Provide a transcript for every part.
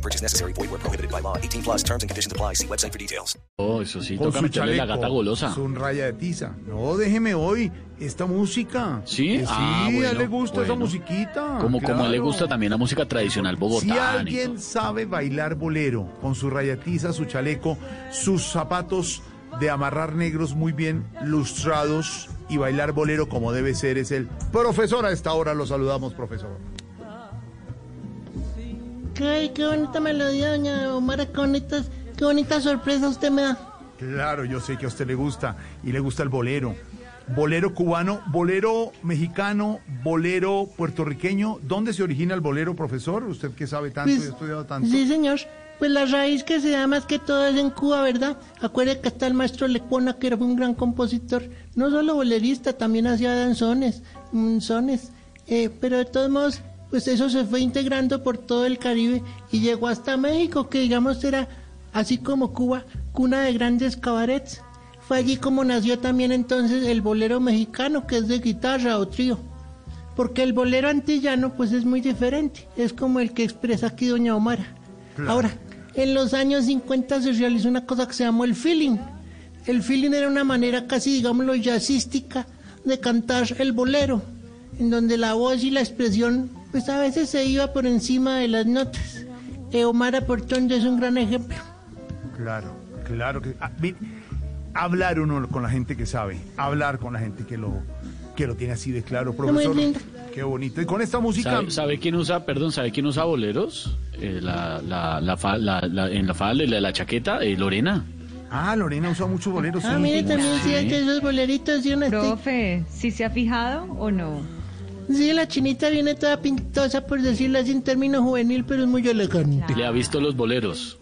No purchase necessary. Void where prohibited by law. 18 plus terms and conditions apply. See website for details. Oh, eso sí, con toca su meterle la chaleco, gata golosa. Su raya de tiza. No, déjeme hoy esta música. ¿Sí? Que Ah, sí, a él bueno, le gusta esa bueno. musiquita. Como, como a él le claro. gusta también la música tradicional Si bogotana. y alguien sabe bailar bolero con su rayatiza, su chaleco, sus zapatos de amarrar negros muy bien lustrados y bailar bolero como debe ser, es el profesor. A esta hora lo saludamos, profesor. Ay, qué bonita melodía, doña Omar, qué bonitas, qué bonita sorpresa usted me da. Claro, yo sé que a usted le gusta y le gusta el bolero. Bolero cubano, bolero mexicano, bolero puertorriqueño. ¿Dónde se origina el bolero, profesor? Usted que sabe tanto y ha estudiado tanto. sí, señor. Pues la raíz que se da más que todo es en Cuba, ¿verdad? Acuérdate que está el maestro Lecuona, que era un gran compositor. No solo bolerista, también hacía danzones, mm, sones. Eh, pero de todos modos, pues eso se fue integrando por todo el Caribe y llegó hasta México, que digamos era, así como Cuba, cuna de grandes cabarets. Fue allí como nació también entonces el bolero mexicano, que es de guitarra o trío. Porque el bolero antillano pues es muy diferente, es como el que expresa aquí doña Omara. Ahora, en los años 50 se realizó una cosa que se llamó el feeling. El feeling era una manera casi, digámoslo, jazzística de cantar el bolero, en donde la voz y la expresión pues a veces se iba por encima de las notas. Eh, Omara Portón es un gran ejemplo. Claro, claro que. ah, mire, hablar uno con la gente que sabe, hablar con la gente que lo, que lo tiene así de claro, profesor. lindo. Qué bonito. Y con esta música. ¿Sabe, sabe quién usa, perdón, sabe quién usa boleros? Eh, la, la, la, fa- la- la- en la falda la, la chaqueta, eh, Lorena. Ah, Lorena usa mucho bolero, sí. Ah, mire, también Sí. sí, esos boleritos y una Profe, ¿sí se ha fijado o no? Sí, la chinita viene toda pintosa, por decirlo así en términos juvenil, pero es muy elegante. Le ha visto los boleros.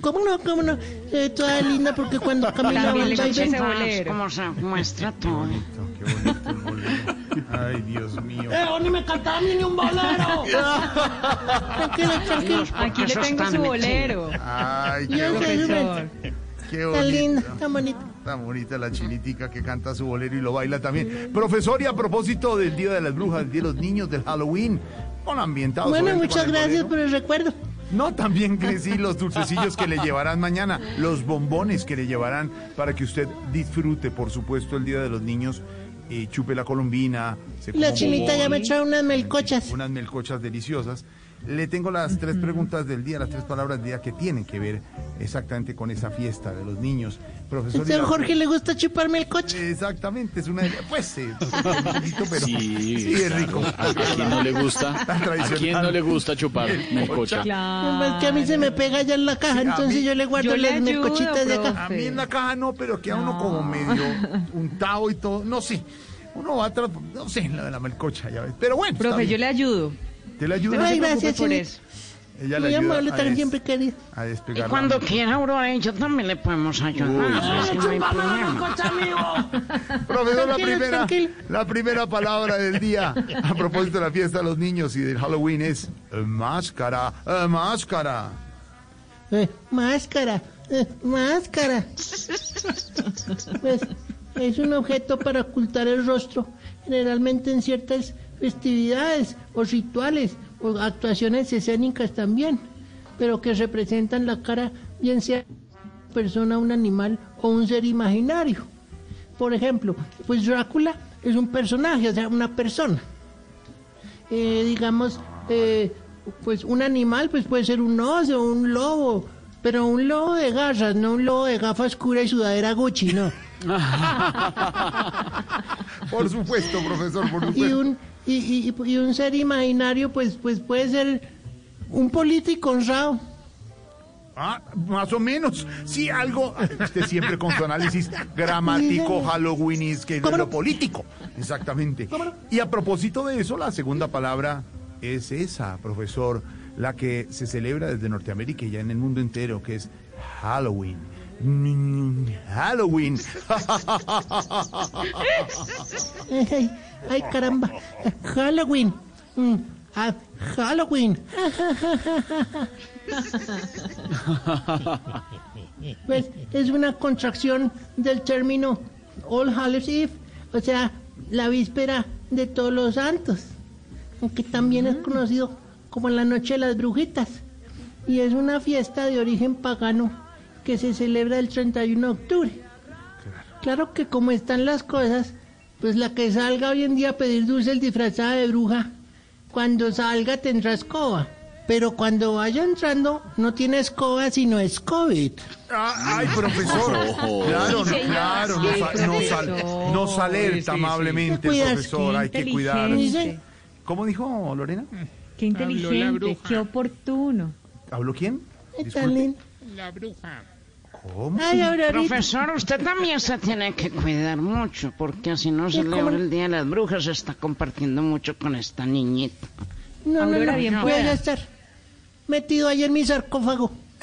¿Cómo no? ¿Cómo no? Se ve toda linda porque cuando camina También le escuché ese bolero. Como se muestra todo. Qué bonito el bolero. Ay, Dios mío. ¡Eh, ni me cantaba ni un bolero! tranquilo, tranquilo. Aquí le tengo su bolero, Ay, qué, bonito, qué Tan bonito. linda, tan bonita. Tan bonita la chinitica que canta su bolero y lo baila también. Profesor, y a propósito del Día de las Brujas, del Día de los Niños, del Halloween, con ambientados. Bueno, muchas el gracias bolero. por el recuerdo. No, también sí, los dulcecillos que le llevarán mañana, los bombones que le llevarán para que usted disfrute, por supuesto, el Día de los Niños, eh, chupe la colombina, se La chinita ya me trae unas melcochas. unas melcochas deliciosas. Le tengo las tres preguntas del día, las tres palabras del día que tienen que ver exactamente con esa fiesta de los niños. Profesor. A señor y- Jorge le gusta chupar melcocha. Exactamente, es una pues eh, un poquito, pero Sí, sí, es rico. ¿A quién no le gusta? ¿A quién no le gusta chupar melcocha? Es Claro. que a mí se me pega ya en la caja, Sí, entonces mí- yo le guardo Yo le las ayudo, melcochitas de acá. A mí en la caja no, pero queda uno como medio untado y todo. No sé. Uno va atrás, no sé, la de la melcocha, ya ves. Pero bueno, Profe, yo le ayudo. ¿Te ayuda? no Ay, preocupe gracias, por eso. Ella le ayuda amable, a querida. a Y despegar la cuando quiera Aurora, yo también le podemos ayudar. así no hay problema. Profesor, la primera, la primera palabra del día a propósito de la fiesta de los niños y del Halloween es eh, máscara, eh, máscara. Eh, máscara, eh, máscara. Pues, es un objeto para ocultar el rostro, generalmente en ciertas festividades o rituales o actuaciones escénicas también, pero que representan la cara, bien sea una persona, un animal o un ser imaginario. Por ejemplo, pues Drácula es un personaje, o sea, una persona. Eh, digamos, eh, pues un animal pues puede ser un oso, un lobo, pero un lobo de garras, no un lobo de gafa oscura y sudadera Gucci, no. Por supuesto, profesor, por Y supuesto. un, y, y- y un ser imaginario pues, pues puede ser un político honrado. Ah, más o menos. Sí, algo. Usted siempre con su análisis gramático, halloweenis, que es ¿Cómo lo político. Exactamente. Y a propósito de eso, la segunda palabra es esa, profesor, la que se celebra desde Norteamérica y ya en el mundo entero, que es Halloween. Mm, Halloween. Ay, ay, caramba. Halloween. Mm, ah, Halloween. Pues es una contracción del término All Hallows Eve, o sea, la víspera de todos los santos, aunque también es conocido como la Noche de las Brujitas, y es una fiesta de origen pagano que se celebra el 31 de octubre. Claro que como están las cosas, pues la que salga hoy en día a pedir dulces disfrazada de bruja, cuando salga tendrá escoba. Pero cuando vaya entrando, no tiene escoba, sino es COVID. Ah, Ay, profesor. Claro, no, claro, nos, Sí, nos, al- profesor. nos alerta Sí, sí. amablemente, profesor. Hay que cuidar. ¿Cómo dijo Lorena? Qué inteligente, qué oportuno. ¿Habló quién? Ay, Disculpe. ¿Cómo? Ay. Profesor, usted también se tiene que cuidar mucho, porque si no ¿cómo celebra no? el Día de las Brujas, se está compartiendo mucho con esta niñita. No, no, no, bien voy a pueda. estar metido ahí en mi sarcófago.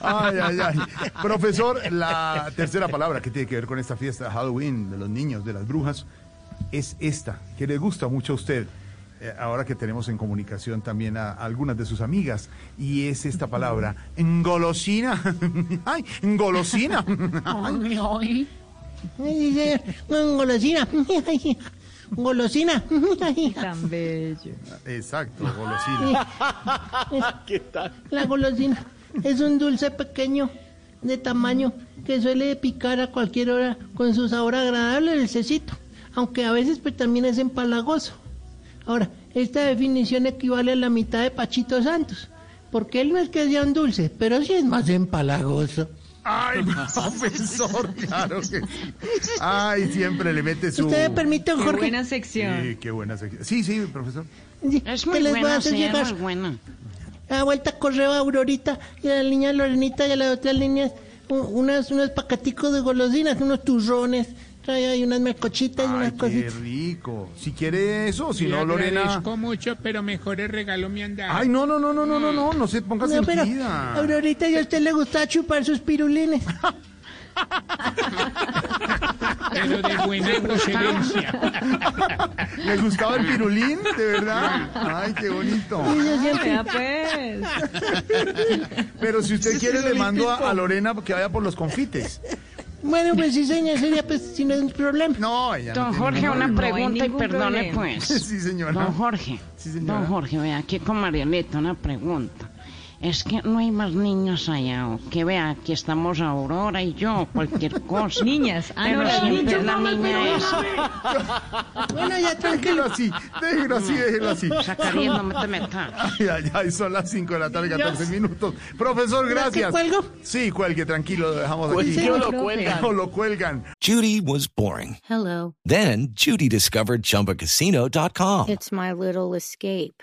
Ay, ay, ay. Profesor, la tercera palabra que tiene que ver con esta fiesta de Halloween de los niños, de las brujas, es esta, que le gusta mucho a usted. Eh, ahora que tenemos en comunicación también a, algunas de sus amigas, y es esta palabra, engolosina. Ay, engolosina. Ay, golosina. Tan bello. Exacto, golosina. La golosina es un dulce pequeño de tamaño que suele picar a cualquier hora con su sabor agradable el cecito, aunque a veces pues, también es empalagoso. Ahora, esta definición equivale a la mitad de Pachito Santos, porque él no es que sea un dulce, pero sí es más empalagoso. Ay, profesor, claro que sí. Ay, siempre le mete su... Usted me permite, Qué Jorge, buena sección. Sí, qué buena sección. Sí, sí, profesor. Sí, Es muy les voy a buena, hacer sí, es llegar muy buena. a la vuelta correo a Aurorita y a la niña Lorenita y a las otras líneas unas, unos pacaticos de golosinas, unos turrones, trae ahí unas melcochitas y unas qué cositas. rico. Si quiere eso, si no, Lorena... agradezco mucho, pero mejores regalo me han dado. Ay, no, no, no, no, no, no, no, no se ponga No, pero sentida. Aurorita y a usted le gusta chupar sus pirulines. Pero de buena procedencia. ¿Le gustaba el pirulín? ¿De verdad? Ay, qué bonito. Vea pues. Pero si usted quiere, le mando a, a Lorena que vaya por los confites. Bueno, pues sí, señor, sería pues si no es un problema. No, no Don tiene Jorge, ningún una no pregunta y ningún perdone problema. pues. Sí, señora. Don Jorge, Sí, señora. don Jorge, vea, aquí con Marielita una pregunta. Es que no hay más niños allá, o que vea, aquí estamos Aurora y yo, cualquier cosa. Niñas. Ah, Pero no, siempre niñas. es la niña esa. Bueno, ya tranquilo. Así, déjelo así, déjelo así. Sacarín, no te metas. Ay, ay, ay, son las 5 de la tarde, 14 minutos. Profesor, ¿Verdad que gracias. cuelgo? Sí, cuelgue, tranquilo, lo dejamos aquí. O lo cuelgan. No lo cuelgan. Judy was boring. Hello. Then Judy discovered ChumbaCasino.com. It's my little escape.